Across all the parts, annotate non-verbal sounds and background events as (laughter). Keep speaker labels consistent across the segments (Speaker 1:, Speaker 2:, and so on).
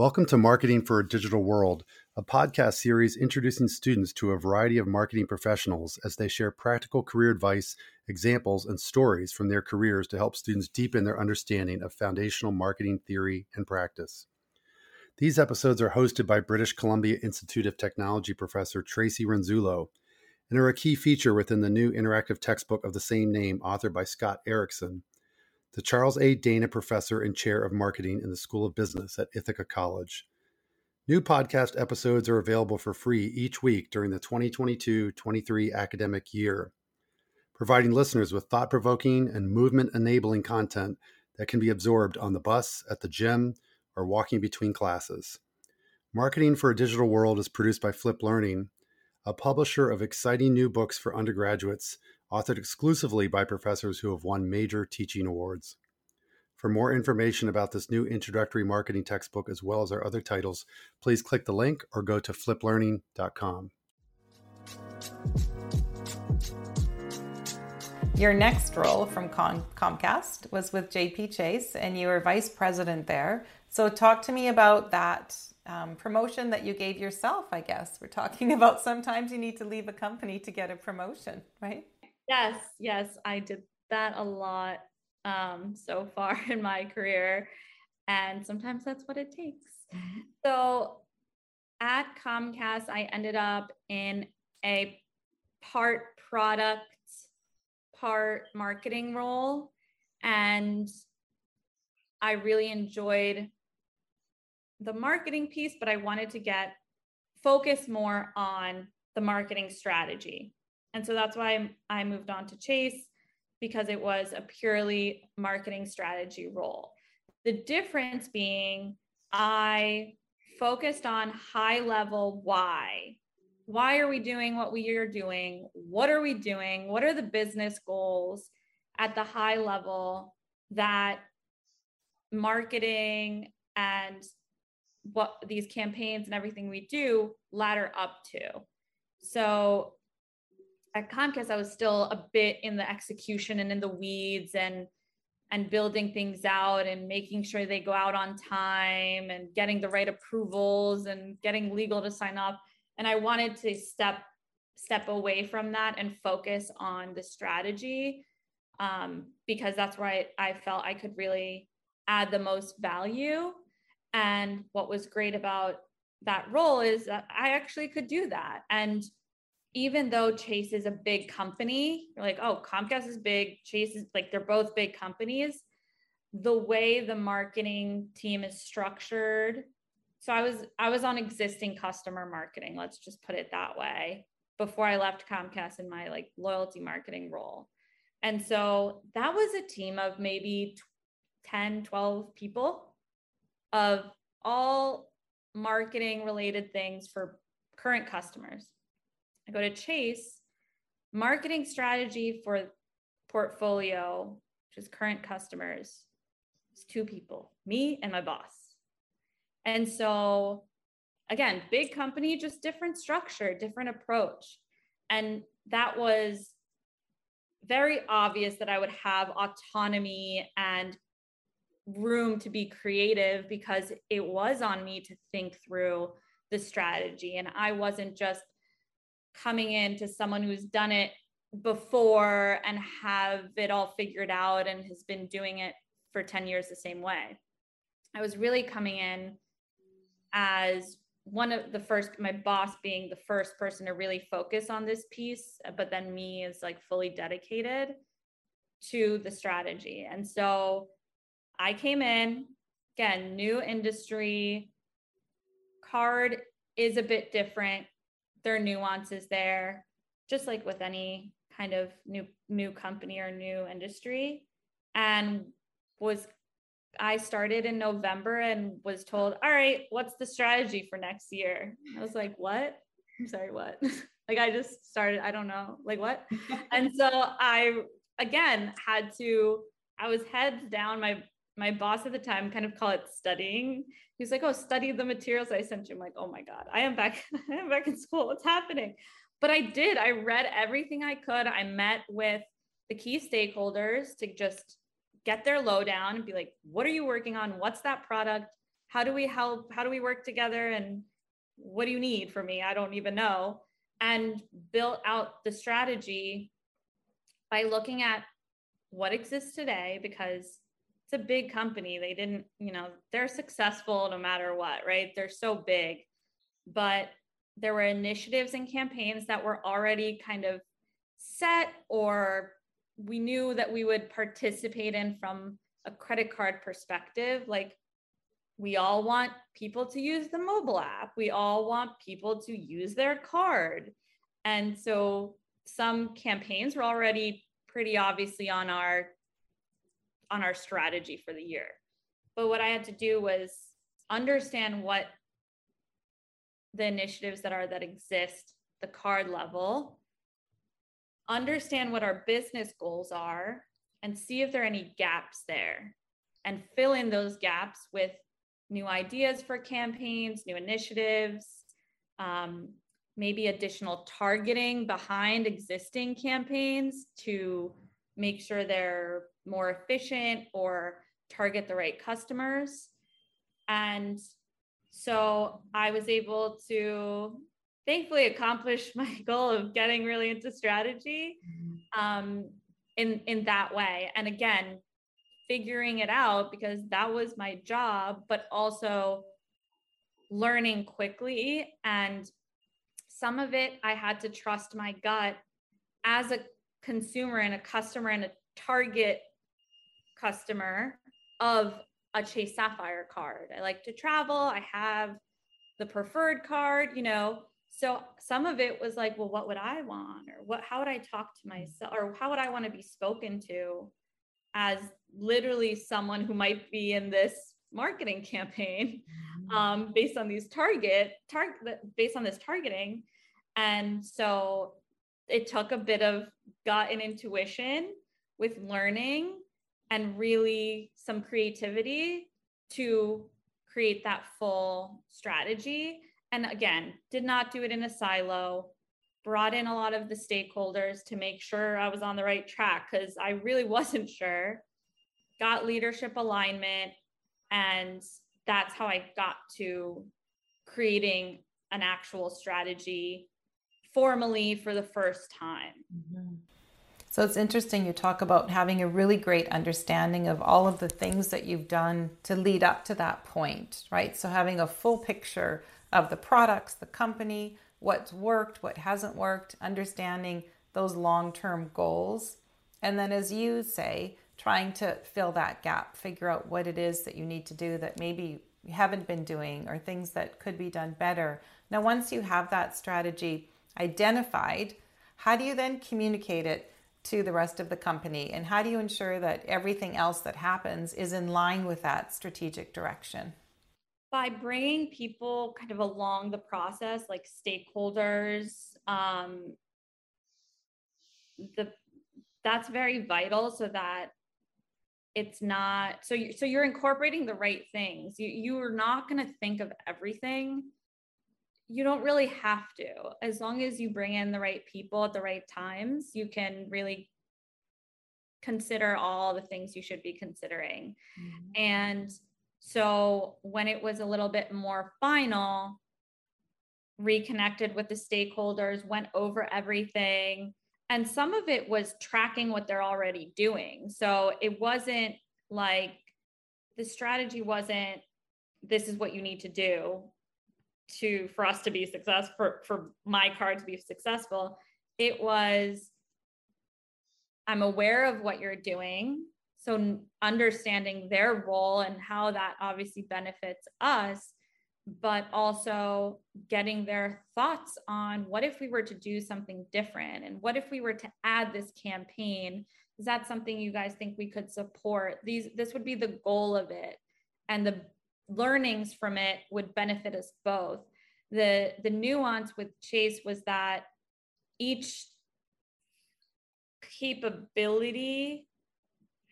Speaker 1: Welcome to Marketing for a Digital World, a podcast series introducing students to a variety of marketing professionals as they share practical career advice, examples, and stories from their careers to help students deepen their understanding of foundational marketing theory and practice. These episodes are hosted by British Columbia Institute of Technology professor Tracey Renzullo and are a key feature within the new interactive textbook of the same name, authored by Scott Erickson the Charles A. Dana Professor and Chair of Marketing in the School of Business at Ithaca College. New podcast episodes are available for free each week during the 2022 23 academic year, providing listeners with thought provoking and movement enabling content that can be absorbed on the bus, at the gym, or walking between classes. Marketing for a Digital World is produced by Flip Learning, a publisher of exciting new books for undergraduates authored exclusively by professors who have won major teaching awards. For more information about this new introductory marketing textbook, as well as our other titles, please click the link or go to fliplearning.com.
Speaker 2: Your next role from Com- Comcast was with JP Chase, and you were vice president there. So, talk to me about that um, promotion that you gave yourself, I guess. We're talking (laughs) about sometimes you need to leave a company to get a promotion, right?
Speaker 3: Yes, yes, I did that a lot um, so far (laughs) in my career. And sometimes that's what it takes. So at Comcast, I ended up in a part product, part marketing role. And I really enjoyed the marketing piece, but I wanted to get focus more on the marketing strategy. And so that's why I moved on to Chase because it was a purely marketing strategy role. The difference being I focused on high level why. Why are we doing what we are doing? What are we doing? What are the business goals at the high level that marketing and what these campaigns and everything we do ladder up to? So at Comcast, I was still a bit in the execution and in the weeds and and building things out and making sure they go out on time and getting the right approvals and getting legal to sign up. And I wanted to step step away from that and focus on the strategy um, because that's where I, I felt I could really add the most value. And what was great about that role is that I actually could do that. And even though Chase is a big company, you're like, oh, Comcast is big, Chase is like, they're both big companies. The way the marketing team is structured. So I was I was on existing customer marketing, let's just put it that way, before I left Comcast in my like loyalty marketing role. And so that was a team of maybe 10, 12 people of all marketing related things for current customers. I go to Chase, marketing strategy for portfolio, which is current customers, it's two people, me and my boss. And so, again, big company, just different structure, different approach. And that was very obvious that I would have autonomy and room to be creative because it was on me to think through the strategy. And I wasn't just coming in to someone who's done it before and have it all figured out and has been doing it for 10 years the same way. I was really coming in as one of the first, my boss being the first person to really focus on this piece, but then me is like fully dedicated to the strategy. And so I came in, again, new industry, card is a bit different there are nuances there, just like with any kind of new new company or new industry. And was I started in November and was told, all right, what's the strategy for next year? I was like, what? I'm sorry, what? (laughs) like I just started, I don't know, like what? (laughs) and so I again had to, I was heads down. My my boss at the time kind of call it studying. He's like, "Oh, study the materials I sent you." I'm like, "Oh my god, I am back. (laughs) I am back in school. What's happening?" But I did. I read everything I could. I met with the key stakeholders to just get their lowdown and be like, "What are you working on? What's that product? how do we help? How do we work together? And what do you need from me? I don't even know. And built out the strategy by looking at what exists today because it's a big company. They didn't, you know, they're successful no matter what, right? They're so big. But there were initiatives and campaigns that were already kind of set or we knew that we would participate in from a credit card perspective like we all want people to use the mobile app. We all want people to use their card. And so some campaigns were already pretty obviously on our on our strategy for the year. But what i had to do was understand what the initiatives that are that exist the card level understand what our business goals are and see if there are any gaps there and fill in those gaps with new ideas for campaigns new initiatives um, maybe additional targeting behind existing campaigns to make sure they're more efficient or target the right customers. And so I was able to thankfully accomplished (laughs) my goal of getting really into strategy mm-hmm. um, in in that way. And again, figuring it out because that was my job, but also learning quickly and some of it I had to trust my gut as a consumer and a customer and a target customer of a Chase Sapphire card. I like to travel. I have the preferred card, you know. So some of it was like, well, what would I want? Or what how would I talk to myself? Or how would I want to be spoken to as literally someone who might be in this marketing campaign mm-hmm. um, based on these target target based on this targeting. And so it took a bit of gut and intuition with learning and really some creativity to create that full strategy. And again, did not do it in a silo, brought in a lot of the stakeholders to make sure I was on the right track because I really (laughs) wasn't sure. Got leadership alignment, and that's how I got to creating an actual strategy formally for the first time. Mm-hmm.
Speaker 2: So it's interesting you talk about having a really great understanding of all of the things that you've done to lead up to that point, right? So having a full picture of the products, the company, what's worked, what hasn't worked, understanding those long term goals. And then, as you say, trying to fill that gap, figure out what it is that you need to do that maybe you haven't been doing or things that could be done better. Now, once you have that strategy identified, how do you then communicate it to the rest of the company? And how do you ensure that everything else that happens is in line with that strategic direction?
Speaker 3: By bringing people kind of along the process, like stakeholders, um, the that's very vital so that it's not so you so you're incorporating the right things you you're not going to think of everything you don't really have to. As long as you bring in the right people at the right times, you can really consider all the things you should be considering. Mm-hmm. And so when it was a little bit more final, reconnected with the stakeholders, went over everything. And some of it was tracking what they're already doing. So it wasn't like the strategy wasn't this is what you need to do to for us to be successful for, for my card to be successful it was i'm aware of what you're doing. So understanding their role and how that obviously benefits us but also getting their thoughts on what if we were to do something different and what if we were to add this campaign? Is that something you guys think we could support? These this would be the goal of it and the learnings from it would benefit us both. The the nuance with Chase was that each capability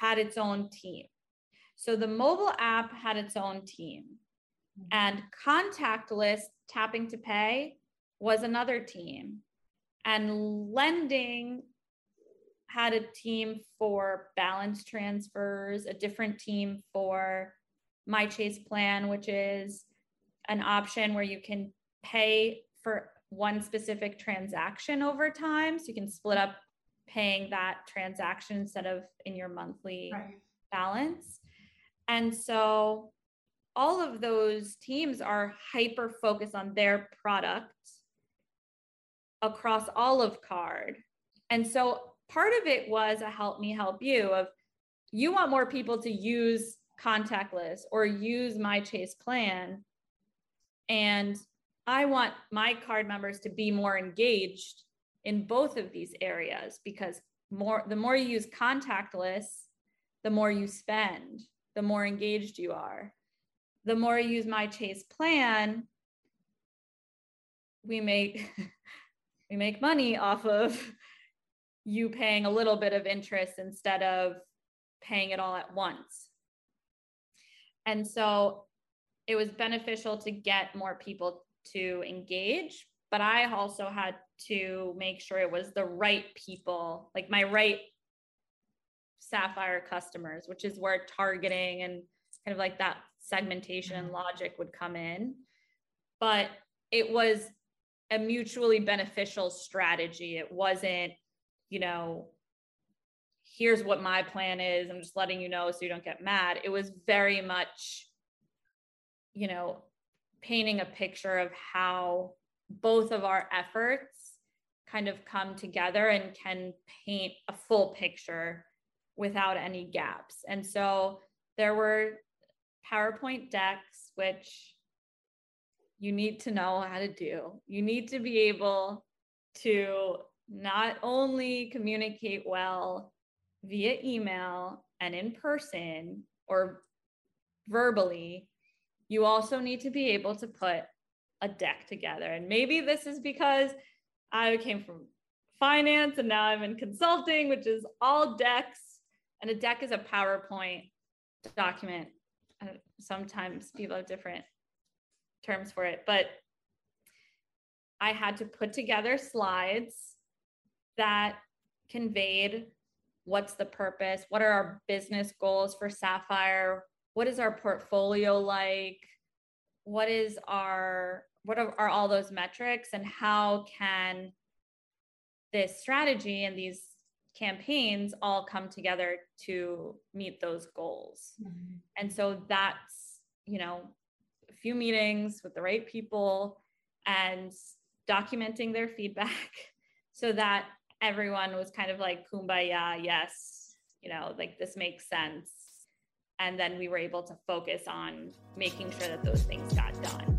Speaker 3: had its own team. So the mobile app had its own team, mm-hmm. and contactless tapping to pay was another team, and lending had a team for balance transfers, a different team for my chase plan which is an option where you can pay for one specific transaction over time. So you can split up paying that transaction instead of in your monthly right. balance. And so all of those teams are hyper focused on their product across all of card. And so part of it was a help me help you of you want more people to use contactless or use my chase plan and i want my card members to be more engaged in both of these areas because more the more you use contactless the more you spend the more engaged you are the more you use my chase plan we make (laughs) we make money off of you paying a little bit of interest instead of paying it all at once. And so it was beneficial to get more people to engage, but I also had to make sure it was the right people, like my right Sapphire customers, which is where targeting and kind of like that segmentation and mm-hmm. logic would come in. But it was a mutually beneficial strategy. It wasn't you know, here's what my plan is. I'm just letting you know so you don't get mad. It was very much, you know, painting a picture of how both of our efforts kind of come together and can paint a full picture without any gaps. And so there were PowerPoint decks, which you need to know how to do. You need to be able to not only communicate well via email and in person or verbally, you also need to be able to put a deck together. And maybe this is because I came from finance and now I'm in consulting, which is all decks. And a deck is a PowerPoint document. Uh, sometimes people have different terms for it, but I had to put together slides that conveyed what's the purpose, what are our business goals for Sapphire, what is our portfolio like, what is our what are, are all those metrics and how can this strategy and these campaigns all come together to meet those goals. Mm-hmm. And so that's, you know, a few meetings with the right people and documenting their feedback (laughs) so that everyone was kind of like kumbaya yes you know like this makes sense. And then we were able to focus on making sure that those things got done